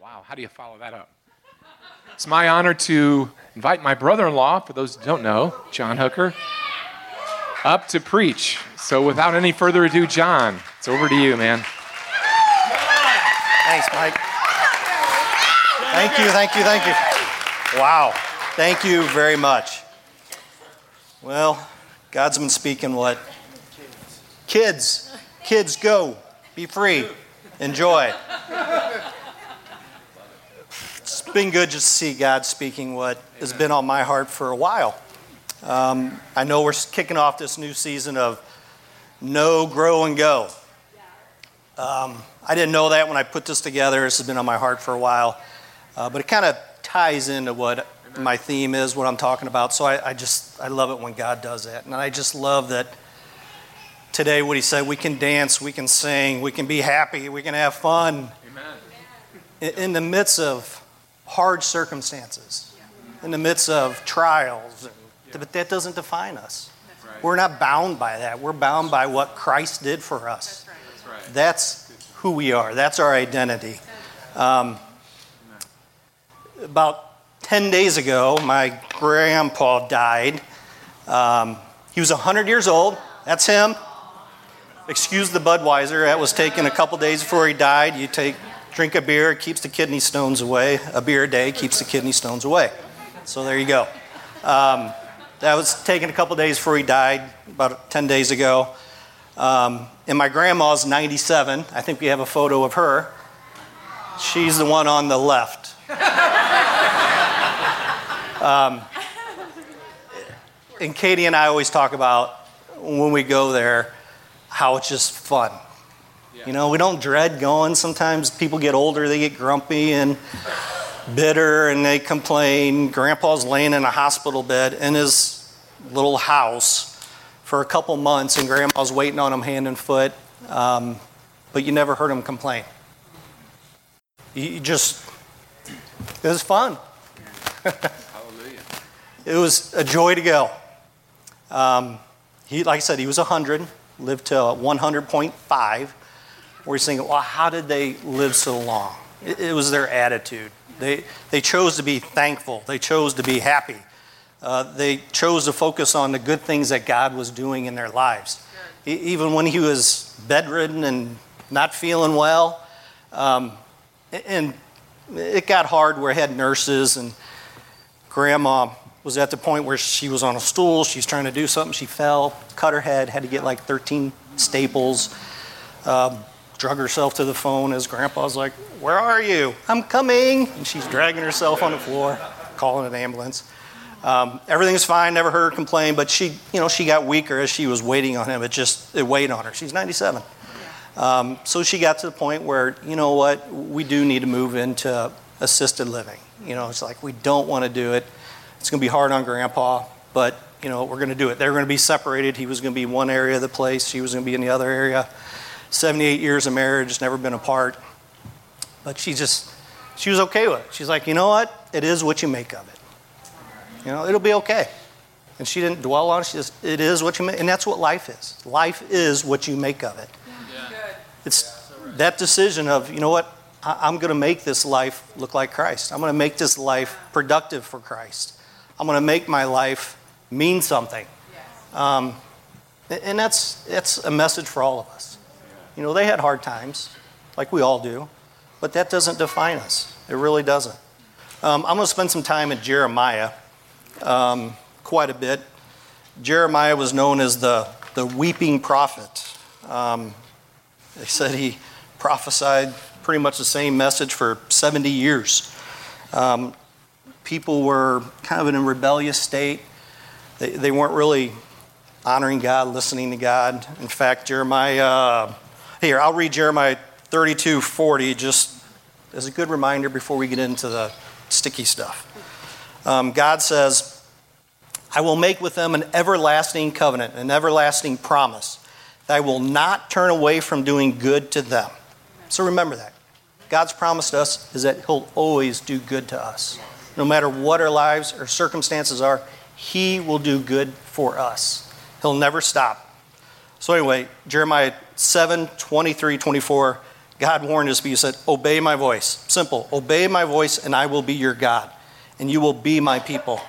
Wow, how do you follow that up? It's my honor to invite my brother in law, for those who don't know, John Hooker, up to preach. So without any further ado, John, it's over to you, man. Thanks, Mike. Thank you, thank you, thank you. Wow. Thank you very much. Well, God's been speaking what? Kids. Kids, go. Be free. Enjoy. It's been good just to see God speaking what has been on my heart for a while. Um, I know we're kicking off this new season of know, grow, and go. Um, I didn't know that when I put this together. This has been on my heart for a while. Uh, but it kind of ties into what my theme is, what I'm talking about. So I, I, just, I love it when God does that. And I just love that today, what he said, we can dance, we can sing, we can be happy, we can have fun. In, in the midst of hard circumstances, in the midst of trials. But that doesn't define us. We're not bound by that. We're bound by what Christ did for us. That's who we are, that's our identity. Um, about 10 days ago, my grandpa died. Um, he was 100 years old. That's him. Excuse the Budweiser. That was taken a couple days before he died. You take, drink a beer, keeps the kidney stones away. A beer a day keeps the kidney stones away. So there you go. Um, that was taken a couple days before he died, about 10 days ago. Um, and my grandma's 97. I think we have a photo of her. She's the one on the left. um, and Katie and I always talk about when we go there how it's just fun. You know, we don't dread going. Sometimes people get older, they get grumpy and bitter and they complain. Grandpa's laying in a hospital bed in his little house for a couple months, and grandma's waiting on him hand and foot, um, but you never heard him complain. You just, it was fun. Hallelujah. it was a joy to go. Um, he, like I said, he was 100, lived to 100.5. We're saying, well, how did they live so long? It, it was their attitude. They, they chose to be thankful, they chose to be happy. Uh, they chose to focus on the good things that God was doing in their lives. Even when he was bedridden and not feeling well, um, and it got hard where I had nurses and grandma was at the point where she was on a stool, she's trying to do something, she fell, cut her head, had to get like 13 staples, um, drug herself to the phone as grandpa's like, Where are you? I'm coming. And she's dragging herself on the floor, calling an ambulance. Um, everything's fine, never heard her complain, but she, you know, she got weaker as she was waiting on him. It just, it weighed on her. She's 97. Um, so she got to the point where, you know what, we do need to move into assisted living. You know, it's like we don't want to do it. It's going to be hard on grandpa, but, you know, we're going to do it. They're going to be separated. He was going to be one area of the place, she was going to be in the other area. 78 years of marriage, never been apart. But she just, she was okay with it. She's like, you know what? It is what you make of it. You know, it'll be okay. And she didn't dwell on it. She just, it is what you make. And that's what life is. Life is what you make of it. Yeah. It's that decision of, you know what? I'm going to make this life look like Christ. I'm going to make this life productive for Christ. I'm going to make my life mean something. Um, and that's, that's a message for all of us. You know, they had hard times, like we all do, but that doesn't define us. It really doesn't. Um, I'm going to spend some time in Jeremiah um, quite a bit. Jeremiah was known as the, the weeping prophet. Um, they said he prophesied pretty much the same message for 70 years. Um, people were kind of in a rebellious state. They, they weren't really honoring God, listening to God. In fact, Jeremiah, here, I'll read Jeremiah 32 40 just as a good reminder before we get into the sticky stuff. Um, God says, I will make with them an everlasting covenant, an everlasting promise, that I will not turn away from doing good to them. So remember that. God's promised us is that He'll always do good to us. No matter what our lives or circumstances are, He will do good for us. He'll never stop. So, anyway, Jeremiah 7 23, 24. God warned his people, he said, Obey my voice. Simple. Obey my voice, and I will be your God, and you will be my people.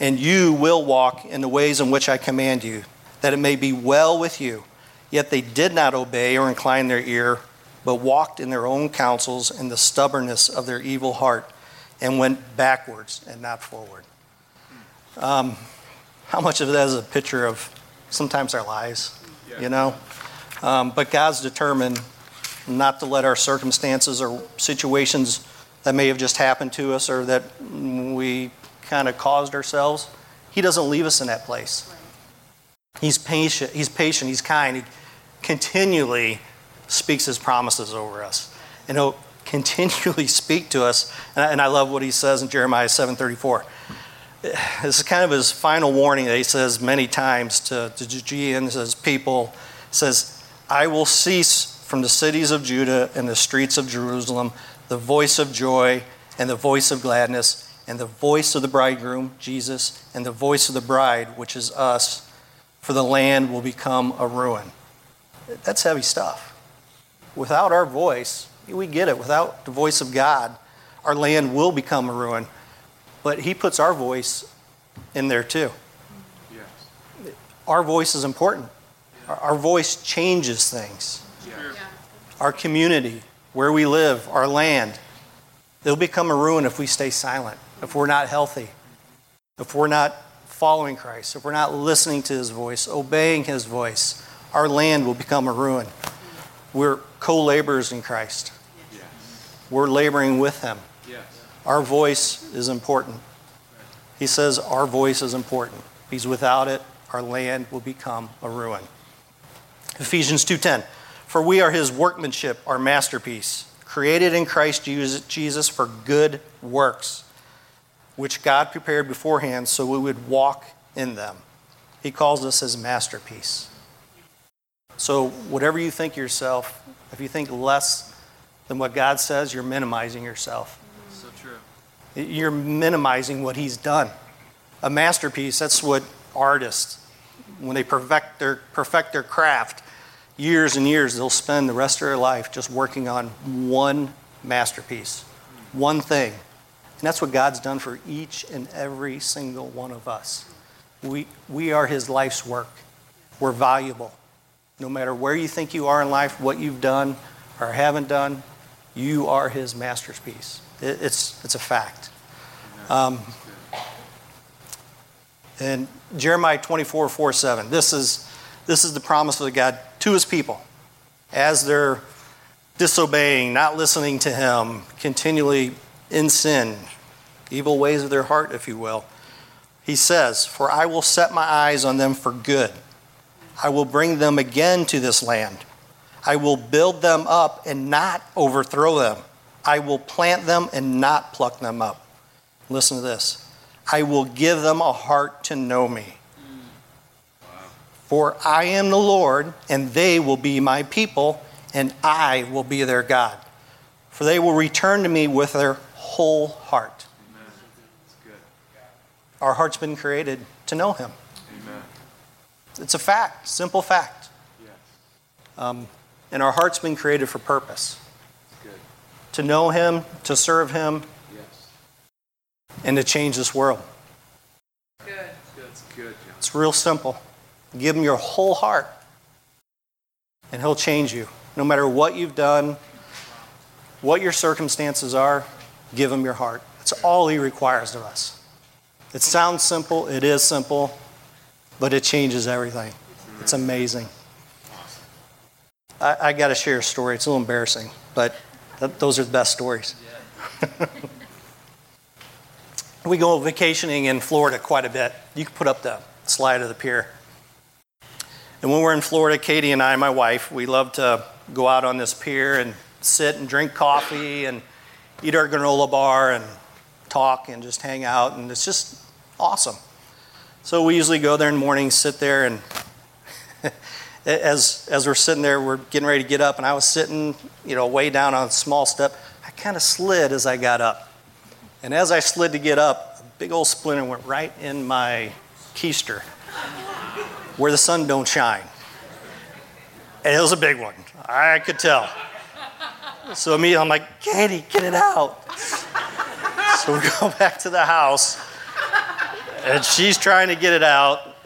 And you will walk in the ways in which I command you, that it may be well with you. Yet they did not obey or incline their ear, but walked in their own counsels and the stubbornness of their evil heart, and went backwards and not forward. Um, how much of that is a picture of sometimes our lives, you know? Um, but God's determined not to let our circumstances or situations that may have just happened to us or that we kind of caused ourselves, He doesn't leave us in that place. He's patient, He's patient, He's kind. He continually speaks His promises over us. And He'll continually speak to us. And I love what He says in Jeremiah 7:34. This is kind of His final warning that He says many times to, to Judeans, His people. says, I will cease from the cities of Judah and the streets of Jerusalem the voice of joy and the voice of gladness and the voice of the bridegroom, Jesus, and the voice of the bride, which is us, for the land will become a ruin. That's heavy stuff. Without our voice, we get it. Without the voice of God, our land will become a ruin. But He puts our voice in there too. Yes. Our voice is important. Our voice changes things our community, where we live, our land, it'll become a ruin if we stay silent, if we're not healthy, if we're not following Christ, if we're not listening to his voice, obeying his voice. Our land will become a ruin. We're co laborers in Christ. Yes. We're laboring with him. Yes. Our voice is important. He says our voice is important. He's without it, our land will become a ruin. Ephesians 2:10 for we are his workmanship, our masterpiece, created in Christ Jesus for good works, which God prepared beforehand so we would walk in them. He calls us his masterpiece. So, whatever you think yourself, if you think less than what God says, you're minimizing yourself. So true. You're minimizing what he's done. A masterpiece, that's what artists, when they perfect their, perfect their craft, years and years, they'll spend the rest of their life just working on one masterpiece, one thing. And that's what God's done for each and every single one of us. We, we are His life's work. We're valuable. No matter where you think you are in life, what you've done or haven't done, you are His masterpiece. It, it's, it's a fact. Um, and Jeremiah 24, 4, 7. This is, this is the promise of God to his people as they're disobeying, not listening to him, continually in sin, evil ways of their heart, if you will. He says, For I will set my eyes on them for good. I will bring them again to this land. I will build them up and not overthrow them. I will plant them and not pluck them up. Listen to this. I will give them a heart to know me for I am the Lord, and they will be my people, and I will be their God. For they will return to me with their whole heart. Our heart's been created to know Him. Amen. It's a fact, simple fact. Yes. Um, and our heart's been created for purpose to know Him, to serve Him. And to change this world. Good. It's good. It's real simple. Give him your whole heart, and he'll change you. No matter what you've done, what your circumstances are, give him your heart. That's all he requires of us. It sounds simple, it is simple, but it changes everything. It's amazing. I, I got to share a story. It's a little embarrassing, but th- those are the best stories. we go vacationing in Florida quite a bit. You can put up the slide of the pier. And when we're in Florida, Katie and I, my wife, we love to go out on this pier and sit and drink coffee and eat our granola bar and talk and just hang out. And it's just awesome. So we usually go there in the morning, sit there, and as, as we're sitting there, we're getting ready to get up. And I was sitting, you know, way down on a small step. I kind of slid as I got up. And as I slid to get up, a big old splinter went right in my keister where the sun don't shine. And it was a big one. I could tell. So me, I'm like, Katie, get it out. So we go back to the house, and she's trying to get it out.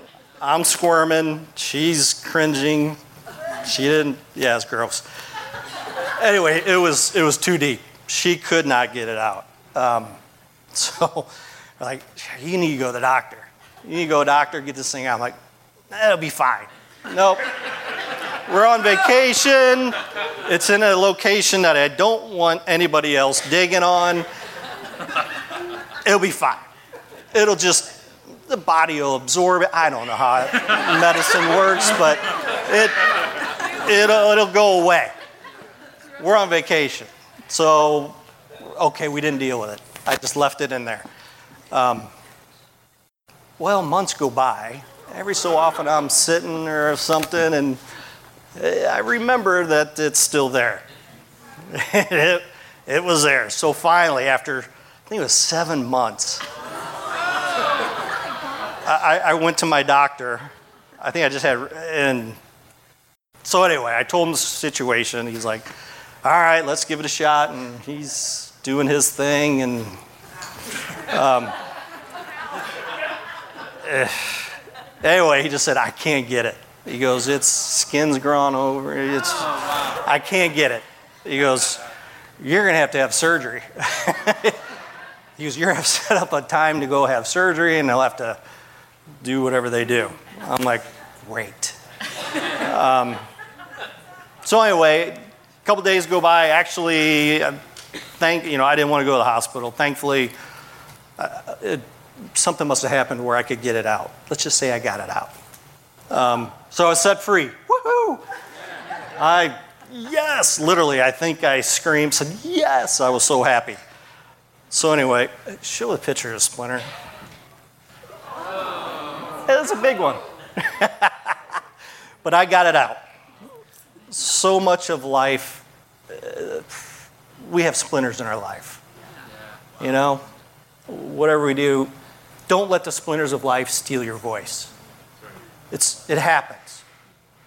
I'm squirming. She's cringing. She didn't. Yeah, it's gross. Anyway, it was it was too deep. She could not get it out. Um, so, like, you need to go to the doctor. You need to go to the doctor, get this thing out. I'm like, that'll be fine. Nope. We're on vacation. It's in a location that I don't want anybody else digging on. It'll be fine. It'll just, the body will absorb it. I don't know how medicine works, but it, it'll, it'll go away. We're on vacation. So, okay, we didn't deal with it. I just left it in there. Um, well, months go by. Every so often I'm sitting or something and I remember that it's still there. it, it was there. So finally, after I think it was seven months, I, I went to my doctor. I think I just had, and so anyway, I told him the situation. He's like, all right, let's give it a shot. And he's doing his thing. And um, anyway, he just said, I can't get it. He goes, It's skin's grown over. It's. I can't get it. He goes, You're going to have to have surgery. he goes, You're going to have to set up a time to go have surgery, and they'll have to do whatever they do. I'm like, Great. Um, so, anyway, a couple days go by. Actually, thank you know, I didn't want to go to the hospital. Thankfully, uh, it, something must have happened where I could get it out. Let's just say I got it out. Um, so I was set free. Woohoo! I, yes, literally, I think I screamed, said, yes, I was so happy. So, anyway, show a picture of Splinter. That's a big one. but I got it out. So much of life, we have splinters in our life. You know, whatever we do, don't let the splinters of life steal your voice. It's, it happens.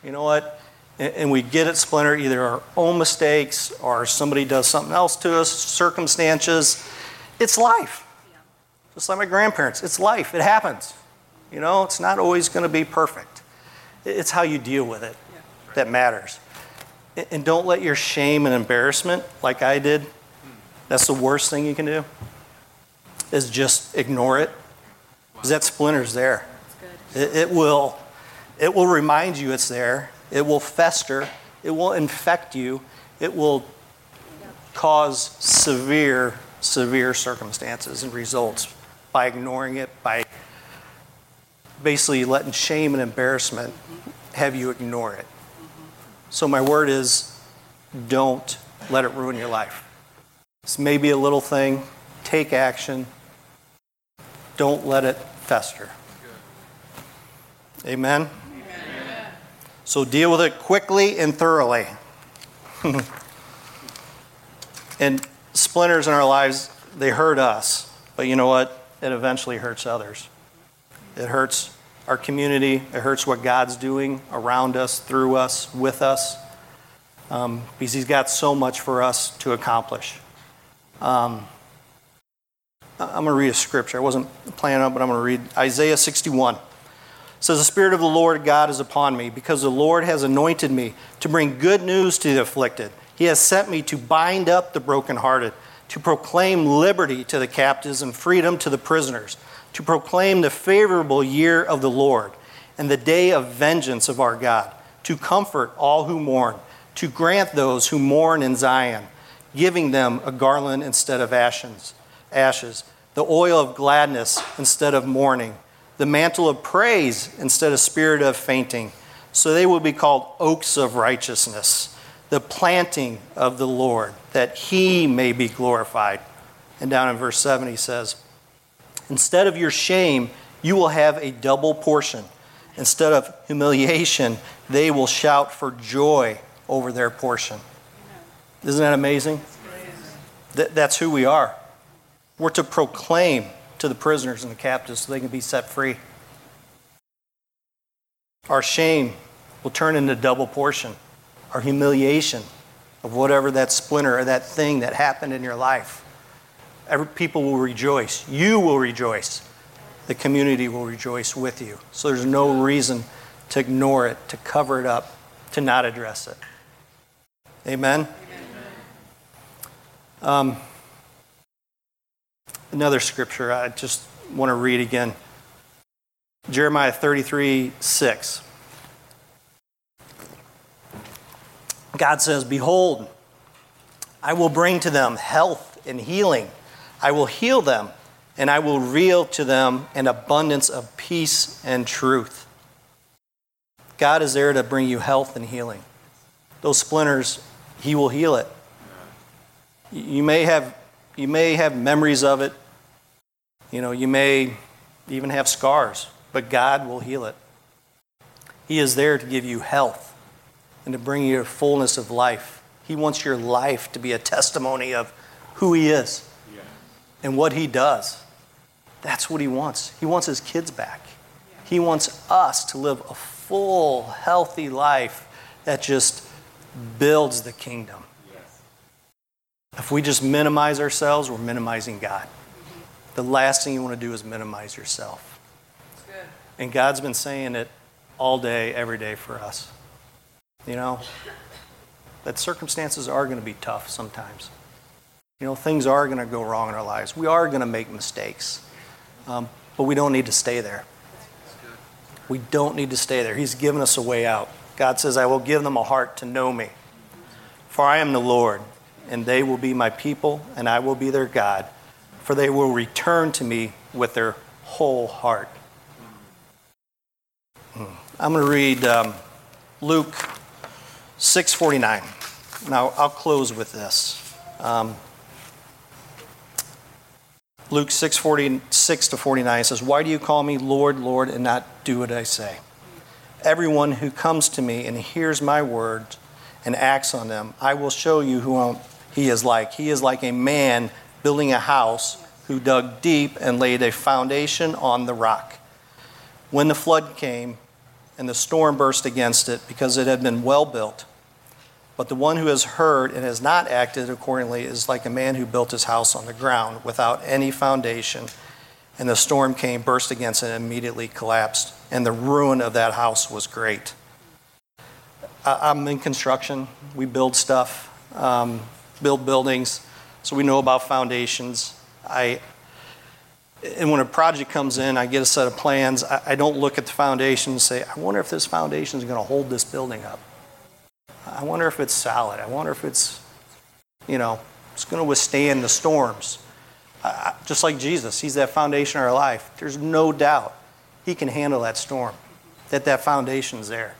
You know what? And, we get it splinter either our own mistakes or somebody does something else to us, circumstances. It's life. Just like my grandparents, it's life. It happens. You know, it's not always going to be perfect. It's how you deal with it that matters. And don't let your shame and embarrassment, like I did, that's the worst thing you can do, is just ignore it. Because that splinter's there. It, it, will it will remind you it's there. It will fester. It will infect you. It will cause severe, severe circumstances and results by ignoring it, by basically letting shame and embarrassment have you ignore it. So, my word is don't let it ruin your life. This may be a little thing. Take action. Don't let it fester. Amen. So deal with it quickly and thoroughly. and splinters in our lives, they hurt us. But you know what? It eventually hurts others. It hurts our community. It hurts what God's doing around us, through us, with us. Um, because He's got so much for us to accomplish. Um, I'm going to read a scripture. I wasn't planning on, but I'm going to read Isaiah 61 says, The Spirit of the Lord God is upon me, because the Lord has anointed me to bring good news to the afflicted. He has sent me to bind up the brokenhearted, to proclaim liberty to the captives and freedom to the prisoners, to proclaim the favorable year of the Lord and the day of vengeance of our God, to comfort all who mourn, to grant those who mourn in Zion, giving them a garland instead of ashes, ashes, the oil of gladness instead of mourning the mantle of praise instead of spirit of fainting. So they will be called oaks of righteousness, the planting of the Lord, that he may be glorified. And down in verse 7, he says, Instead of your shame, you will have a double portion. Instead of humiliation, they will shout for joy over their portion. Isn't that amazing? that's who we are. We're to proclaim to the prisoners and the captives so they can be set free. Our shame will turn into double portion. Our humiliation of whatever that splinter or that thing that happened in your life. Every, people will rejoice. You will rejoice. The community will rejoice with you. So there's no reason to ignore it, to cover it up, to not address it. Amen? Um, another scripture I just want to read again Jeremiah 33 6. God says, Behold, I will bring to them health and healing. I will heal them, and I will reveal to them an abundance of peace and truth. God is there to bring you health and healing. Those splinters, He will heal it. You may have, you may have memories of it. You know, you may even have scars, but God will heal it. He is there to give you health and to bring you fullness of life. He wants your life to be a testimony of who He is. And what He does. That's what He wants. He wants His kids back. He wants us to live a full, healthy life that just builds the kingdom. If we just minimize ourselves, we're minimizing God. The last thing you want to do is minimize yourself. And God's been saying it all day, every day for us. You know, that circumstances are going to be tough sometimes. You know, things are going to go wrong in our lives. We are going to make mistakes. Um, but we don't need to stay there. We don't need to stay there. He's given us a way out. God says, I will give them a heart to know me. For I am the Lord, and they will be my people, and I will be their God. For they will return to me with their whole heart. Hmm. I'm going to read um, Luke 649. Now, I'll close with this. Um, Luke 6, 46 to 49 says, Why do you call me Lord, Lord, and not do what I say? Everyone who comes to me and hears my words and acts on them, I will show you who he is like. He is like a man building a house who dug deep and laid a foundation on the rock. When the flood came and the storm burst against it because it had been well built, but the one who has heard and has not acted accordingly is like a man who built his house on the ground without any foundation. And the storm came, burst against it, and immediately collapsed. And the ruin of that house was great. I'm in construction. We build stuff, um, build buildings, so we know about foundations. I, and when a project comes in, I get a set of plans. I, I don't look at the foundation and say, I wonder if this foundation is going to hold this building up. I wonder if it's solid. I wonder if it's, you know, it's going to withstand the storms. Uh, just like Jesus, He's that foundation of our life. There's no doubt He can handle that storm, that that foundation's there.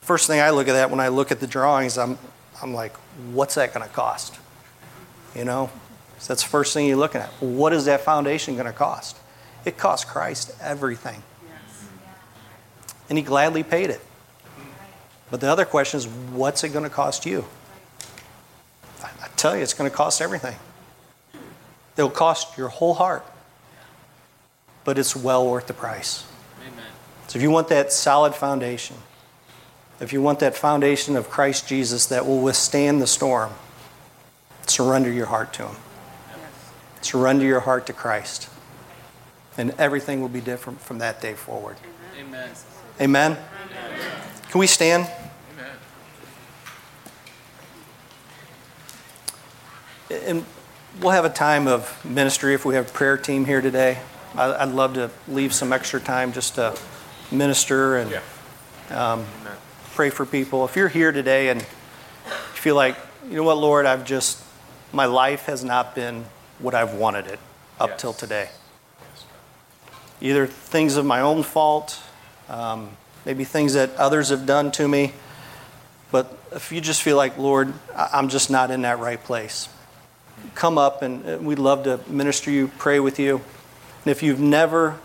First thing I look at that when I look at the drawings, I'm, I'm like, what's that going to cost? You know, so that's the first thing you're looking at. What is that foundation going to cost? It cost Christ everything. And He gladly paid it. But the other question is, what's it going to cost you? I, tell you, it's going to cost everything. It'll cost your whole heart, but it's well worth the price. Amen. So if you want that solid foundation, if you want that foundation of Christ Jesus that will withstand the storm, surrender your heart to Him. Yes. Surrender your heart to Christ. And everything will be different from that day forward. Amen. Amen. Amen. Can we stand? And we'll have a time of ministry if we have a prayer team here today. I'd love to leave some extra time just to minister and um, pray for people. If you're here today and you feel like, you know what, Lord, I've just, my life has not been what I've wanted it up yes. till today. Either things of my own fault, um, maybe things that others have done to me. But if you just feel like, Lord, I'm just not in that right place, come up and uh, we'd love to minister you, pray with you. And if you've never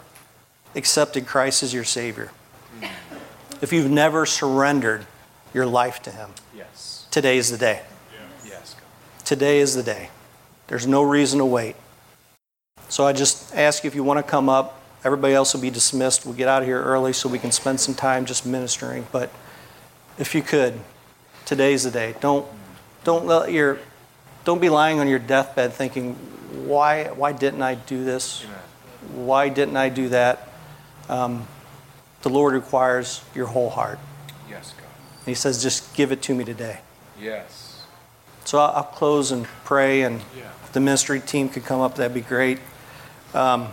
accepted Christ as your Savior, if you've never surrendered your life to Him, yes. today is the day. Yeah. Yes. Today is the day. There's no reason to wait. So I just ask you if you want to come up. Everybody else will be dismissed. We'll get out of here early so we can spend some time just ministering. But if you could, today's the day. Don't Don't let your don't be lying on your deathbed thinking, why why didn't I do this? Why didn't I do that? Um, the Lord requires your whole heart. Yes, God. And He says, just give it to me today. Yes. So I'll, I'll close and pray, and Yeah. if the ministry team could come up, that'd be great. Um,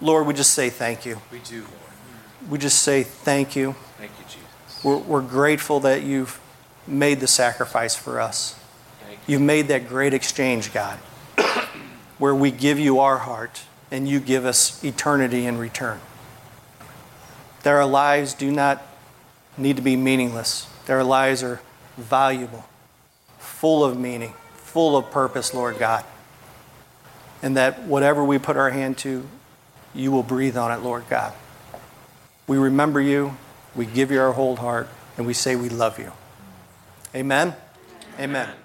Lord, we just say thank you. We do, Lord. We just say thank you. Thank you, Jesus. We're, we're grateful that you've made the sacrifice for us. You've made that great exchange, God, where we give you our heart and you give us eternity in return. That our lives do not need to be meaningless, that our lives are valuable, full of meaning, full of purpose, Lord God. And that whatever we put our hand to, you will breathe on it, Lord God. We remember you, we give you our whole heart, and we say we love you. Amen. Amen.